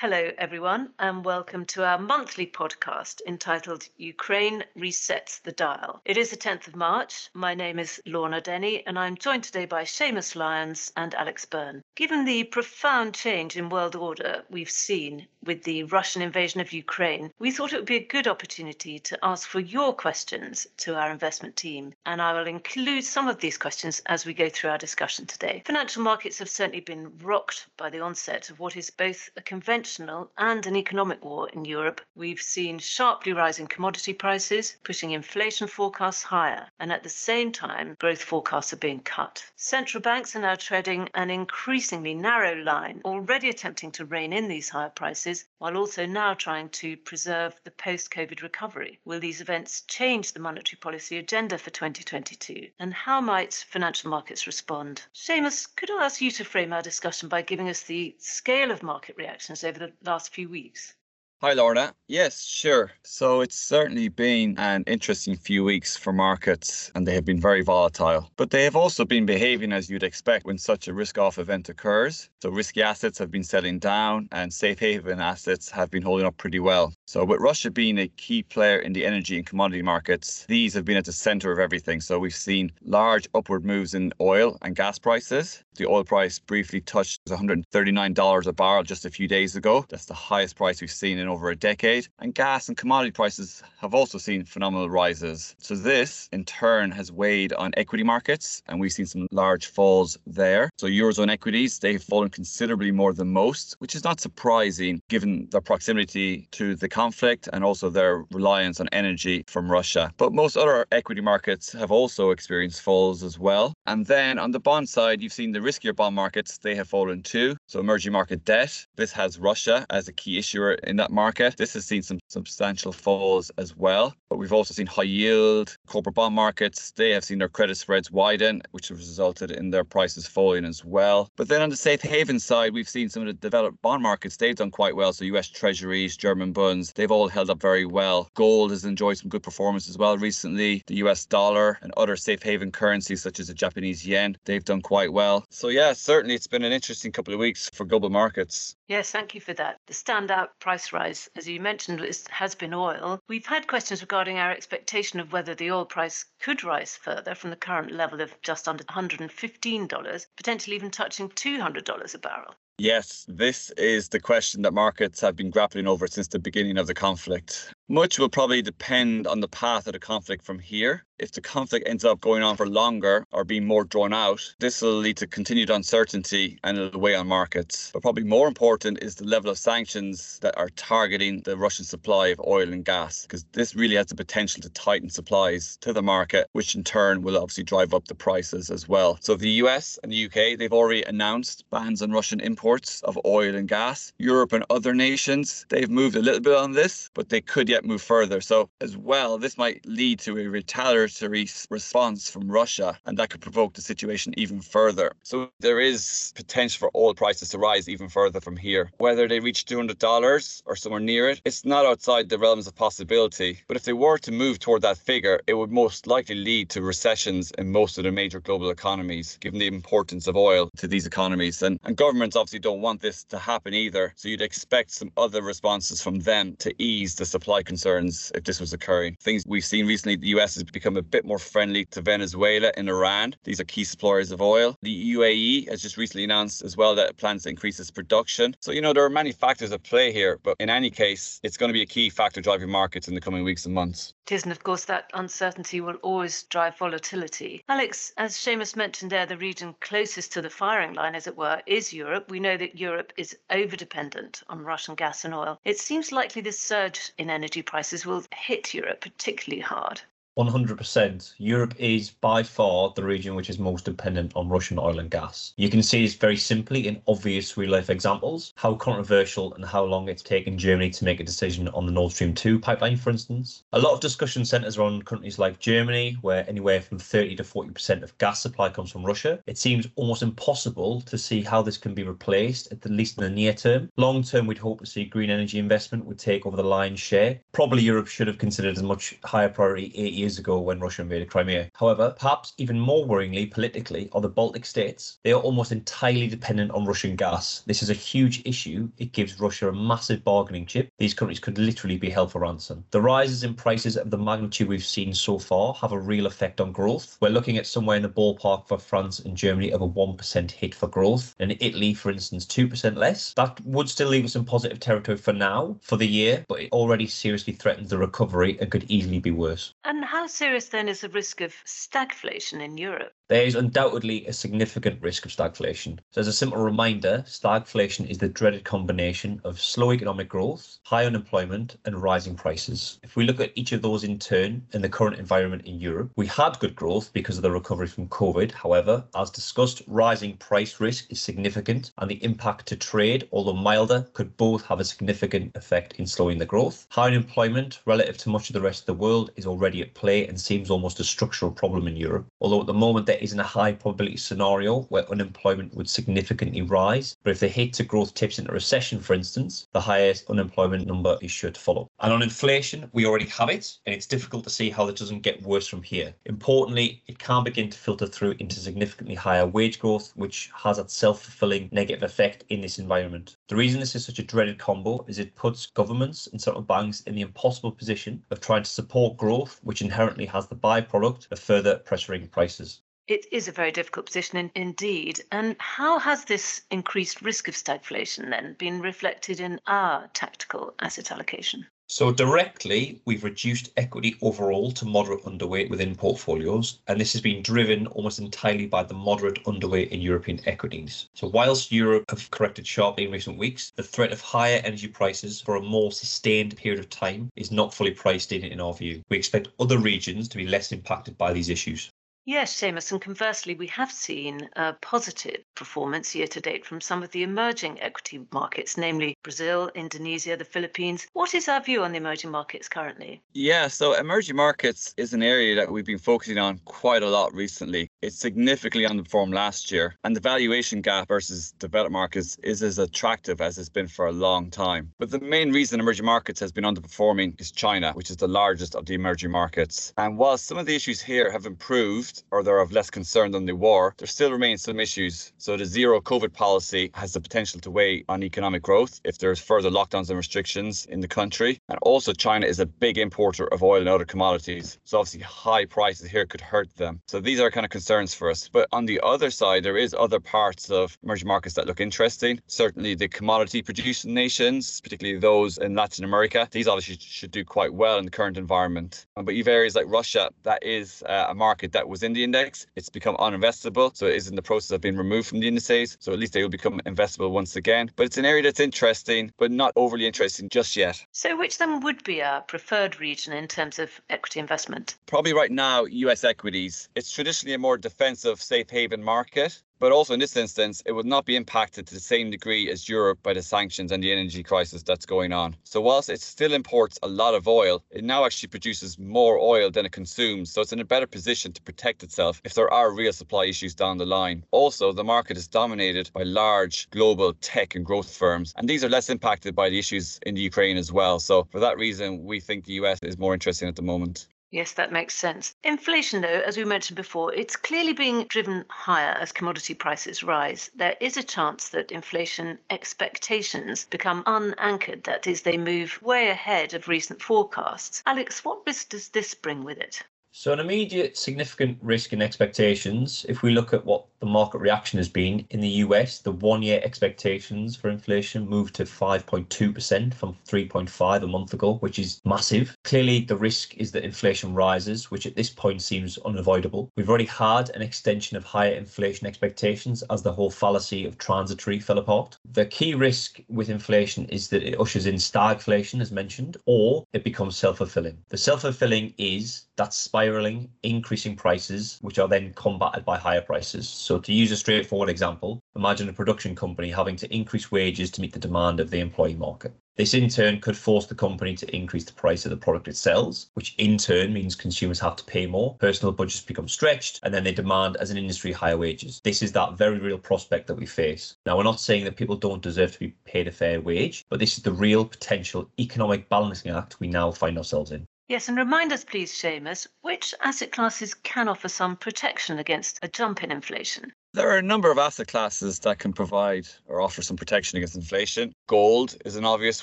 Hello, everyone, and welcome to our monthly podcast entitled Ukraine Resets the Dial. It is the 10th of March. My name is Lorna Denny, and I'm joined today by Seamus Lyons and Alex Burn. Given the profound change in world order we've seen with the Russian invasion of Ukraine, we thought it would be a good opportunity to ask for your questions to our investment team, and I will include some of these questions as we go through our discussion today. Financial markets have certainly been rocked by the onset of what is both a conventional and an economic war in Europe. We've seen sharply rising commodity prices, pushing inflation forecasts higher, and at the same time, growth forecasts are being cut. Central banks are now treading an increasingly narrow line, already attempting to rein in these higher prices while also now trying to preserve the post COVID recovery. Will these events change the monetary policy agenda for 2022? And how might financial markets respond? Seamus, could I ask you to frame our discussion by giving us the scale of market reactions over the last few weeks? Hi, Lorna. Yes, sure. So it's certainly been an interesting few weeks for markets and they have been very volatile. But they have also been behaving as you'd expect when such a risk off event occurs. So risky assets have been selling down and safe haven assets have been holding up pretty well. So with Russia being a key player in the energy and commodity markets, these have been at the center of everything. So we've seen large upward moves in oil and gas prices. The oil price briefly touched $139 a barrel just a few days ago. That's the highest price we've seen in over a decade, and gas and commodity prices have also seen phenomenal rises. So, this in turn has weighed on equity markets, and we've seen some large falls there. So, Eurozone equities, they've fallen considerably more than most, which is not surprising given their proximity to the conflict and also their reliance on energy from Russia. But most other equity markets have also experienced falls as well. And then on the bond side, you've seen the riskier bond markets, they have fallen too. So, emerging market debt, this has Russia as a key issuer in that market. This has seen some substantial falls as well. But we've also seen high yield corporate bond markets. They have seen their credit spreads widen, which has resulted in their prices falling as well. But then on the safe haven side, we've seen some of the developed bond markets. They've done quite well. So US treasuries, German bonds, they've all held up very well. Gold has enjoyed some good performance as well recently. The US dollar and other safe haven currencies such as the Japanese yen, they've done quite well. So yeah, certainly it's been an interesting couple of weeks for global markets. Yes, thank you for that. The standout price rise, as you mentioned, has been oil. We've had questions regarding our expectation of whether the oil price could rise further from the current level of just under $115, potentially even touching $200 a barrel. Yes, this is the question that markets have been grappling over since the beginning of the conflict. Much will probably depend on the path of the conflict from here. If the conflict ends up going on for longer or being more drawn out, this will lead to continued uncertainty and it'll weigh on markets. But probably more important is the level of sanctions that are targeting the Russian supply of oil and gas, because this really has the potential to tighten supplies to the market, which in turn will obviously drive up the prices as well. So the US and the UK, they've already announced bans on Russian imports of oil and gas. Europe and other nations, they've moved a little bit on this, but they could yet move further. So as well, this might lead to a retaliatory military response from Russia, and that could provoke the situation even further. So there is potential for oil prices to rise even further from here. Whether they reach $200 or somewhere near it, it's not outside the realms of possibility. But if they were to move toward that figure, it would most likely lead to recessions in most of the major global economies, given the importance of oil to these economies. And, and governments obviously don't want this to happen either. So you'd expect some other responses from them to ease the supply concerns if this was occurring. Things we've seen recently, the US has become a bit more friendly to Venezuela and Iran. These are key suppliers of oil. The UAE has just recently announced as well that it plans to increase its production. So, you know, there are many factors at play here, but in any case, it's going to be a key factor driving markets in the coming weeks and months. It is, and of course, that uncertainty will always drive volatility. Alex, as Seamus mentioned there, the region closest to the firing line, as it were, is Europe. We know that Europe is over dependent on Russian gas and oil. It seems likely this surge in energy prices will hit Europe particularly hard. 100%. Europe is by far the region which is most dependent on Russian oil and gas. You can see this very simply in obvious real life examples, how controversial and how long it's taken Germany to make a decision on the Nord Stream 2 pipeline, for instance. A lot of discussion centres around countries like Germany, where anywhere from 30 to 40% of gas supply comes from Russia. It seems almost impossible to see how this can be replaced, at least in the near term. Long term, we'd hope to see green energy investment would take over the lion's share. Probably Europe should have considered a much higher priority eight years years ago when Russia invaded Crimea. However, perhaps even more worryingly politically are the Baltic states. They are almost entirely dependent on Russian gas. This is a huge issue. It gives Russia a massive bargaining chip. These countries could literally be held for ransom. The rises in prices of the magnitude we've seen so far have a real effect on growth. We're looking at somewhere in the ballpark for France and Germany of a 1% hit for growth, and Italy, for instance, 2% less. That would still leave us in positive territory for now, for the year, but it already seriously threatens the recovery and could easily be worse. And how serious then is the risk of stagflation in Europe? There is undoubtedly a significant risk of stagflation. So, as a simple reminder, stagflation is the dreaded combination of slow economic growth, high unemployment, and rising prices. If we look at each of those in turn in the current environment in Europe, we had good growth because of the recovery from COVID. However, as discussed, rising price risk is significant, and the impact to trade, although milder, could both have a significant effect in slowing the growth. High unemployment relative to much of the rest of the world is already at play and seems almost a structural problem in Europe. Although at the moment there isn't a high probability scenario where unemployment would significantly rise. But if the hit to growth tips into recession, for instance, the highest unemployment number is sure to follow. And on inflation, we already have it, and it's difficult to see how that doesn't get worse from here. Importantly, it can begin to filter through into significantly higher wage growth, which has a self fulfilling negative effect in this environment. The reason this is such a dreaded combo is it puts governments and central banks in the impossible position of trying to support growth, which inherently has the byproduct of further pressuring prices. It is a very difficult position in, indeed. And how has this increased risk of stagflation then been reflected in our tactical asset allocation? So directly, we've reduced equity overall to moderate underweight within portfolios, and this has been driven almost entirely by the moderate underweight in European equities. So whilst Europe have corrected sharply in recent weeks, the threat of higher energy prices for a more sustained period of time is not fully priced in in our view. We expect other regions to be less impacted by these issues. Yes, Seamus, and conversely, we have seen a positive performance year to date from some of the emerging equity markets, namely Brazil, Indonesia, the Philippines. What is our view on the emerging markets currently? Yeah, so emerging markets is an area that we've been focusing on quite a lot recently. It significantly underperformed last year, and the valuation gap versus developed markets is as attractive as it's been for a long time. But the main reason emerging markets has been underperforming is China, which is the largest of the emerging markets. And while some of the issues here have improved, or they're of less concern than they were, there still remain some issues. So the zero COVID policy has the potential to weigh on economic growth if there's further lockdowns and restrictions in the country. And also China is a big importer of oil and other commodities. So obviously high prices here could hurt them. So these are kind of concerns for us. But on the other side, there is other parts of emerging markets that look interesting. Certainly the commodity producing nations, particularly those in Latin America, these obviously should do quite well in the current environment. But you've areas like Russia, that is uh, a market that was in the index. It's become uninvestable, so it is in the process of being removed from the indices. So at least they will become investable once again. But it's an area that's interesting, but not overly interesting just yet. So, which then would be our preferred region in terms of equity investment? Probably right now, US equities. It's traditionally a more defensive, safe haven market. But also in this instance, it would not be impacted to the same degree as Europe by the sanctions and the energy crisis that's going on. So, whilst it still imports a lot of oil, it now actually produces more oil than it consumes. So, it's in a better position to protect itself if there are real supply issues down the line. Also, the market is dominated by large global tech and growth firms, and these are less impacted by the issues in the Ukraine as well. So, for that reason, we think the US is more interesting at the moment. Yes, that makes sense. Inflation, though, as we mentioned before, it's clearly being driven higher as commodity prices rise. There is a chance that inflation expectations become unanchored, that is, they move way ahead of recent forecasts. Alex, what risk does this bring with it? So, an immediate significant risk in expectations, if we look at what the market reaction has been in the US, the one year expectations for inflation moved to 5.2% from 3.5 a month ago, which is massive. Clearly, the risk is that inflation rises, which at this point seems unavoidable. We've already had an extension of higher inflation expectations as the whole fallacy of transitory fell apart. The key risk with inflation is that it ushers in stagflation, as mentioned, or it becomes self fulfilling. The self fulfilling is that spiraling, increasing prices, which are then combated by higher prices. So, to use a straightforward example, imagine a production company having to increase wages to meet the demand of the employee market. This in turn could force the company to increase the price of the product it sells, which in turn means consumers have to pay more, personal budgets become stretched, and then they demand as an industry higher wages. This is that very real prospect that we face. Now, we're not saying that people don't deserve to be paid a fair wage, but this is the real potential economic balancing act we now find ourselves in. Yes, and remind us, please, Seamus, which asset classes can offer some protection against a jump in inflation? There are a number of asset classes that can provide or offer some protection against inflation. Gold is an obvious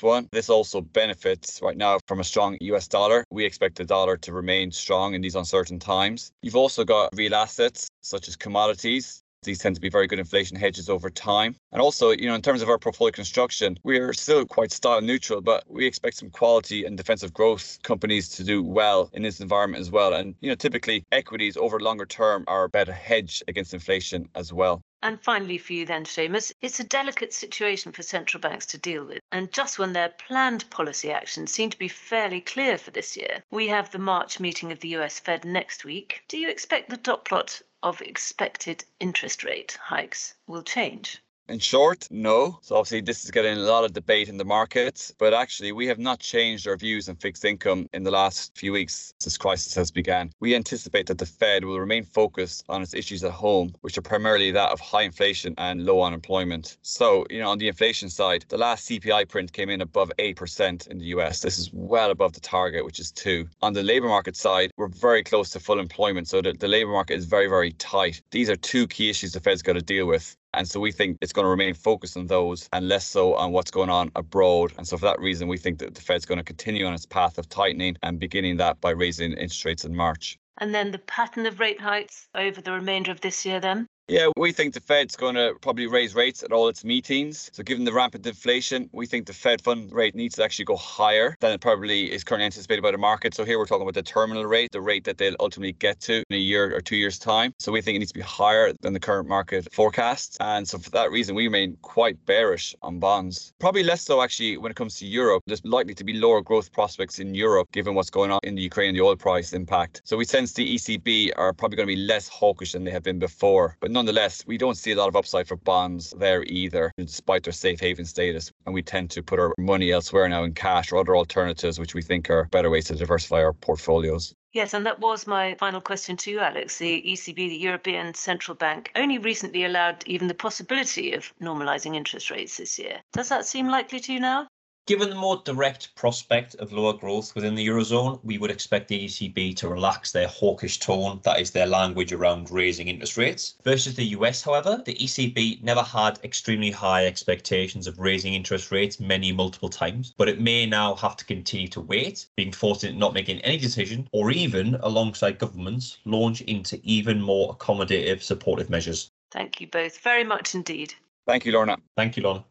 one. This also benefits right now from a strong US dollar. We expect the dollar to remain strong in these uncertain times. You've also got real assets such as commodities. These tend to be very good inflation hedges over time. And also, you know, in terms of our portfolio construction, we're still quite style neutral, but we expect some quality and defensive growth companies to do well in this environment as well. And, you know, typically equities over longer term are a better hedge against inflation as well. And finally, for you then, Seamus, it's a delicate situation for central banks to deal with. And just when their planned policy actions seem to be fairly clear for this year, we have the March meeting of the US Fed next week. Do you expect the dot plot of expected interest rate hikes will change? In short, no. So obviously this is getting a lot of debate in the markets, but actually we have not changed our views on fixed income in the last few weeks since crisis has begun. We anticipate that the Fed will remain focused on its issues at home, which are primarily that of high inflation and low unemployment. So, you know, on the inflation side, the last CPI print came in above 8% in the US. This is well above the target, which is 2. On the labor market side, we're very close to full employment, so the, the labor market is very very tight. These are two key issues the Fed's got to deal with. And so we think it's going to remain focused on those and less so on what's going on abroad. And so for that reason, we think that the Fed's going to continue on its path of tightening and beginning that by raising interest rates in March. And then the pattern of rate hikes over the remainder of this year, then? Yeah, we think the Fed's going to probably raise rates at all its meetings. So, given the rampant inflation, we think the Fed fund rate needs to actually go higher than it probably is currently anticipated by the market. So, here we're talking about the terminal rate, the rate that they'll ultimately get to in a year or two years' time. So, we think it needs to be higher than the current market forecasts. And so, for that reason, we remain quite bearish on bonds. Probably less so, actually, when it comes to Europe. There's likely to be lower growth prospects in Europe given what's going on in the Ukraine and the oil price impact. So, we sense the ECB are probably going to be less hawkish than they have been before. But nonetheless, we don't see a lot of upside for bonds there either, despite their safe haven status. And we tend to put our money elsewhere now in cash or other alternatives, which we think are better ways to diversify our portfolios. Yes, and that was my final question to you, Alex. The ECB, the European Central Bank, only recently allowed even the possibility of normalising interest rates this year. Does that seem likely to you now? Given the more direct prospect of lower growth within the Eurozone, we would expect the ECB to relax their hawkish tone, that is their language around raising interest rates. Versus the US, however, the ECB never had extremely high expectations of raising interest rates many multiple times, but it may now have to continue to wait, being forced into not making any decision, or even, alongside governments, launch into even more accommodative supportive measures. Thank you both very much indeed. Thank you, Lorna. Thank you, Lorna.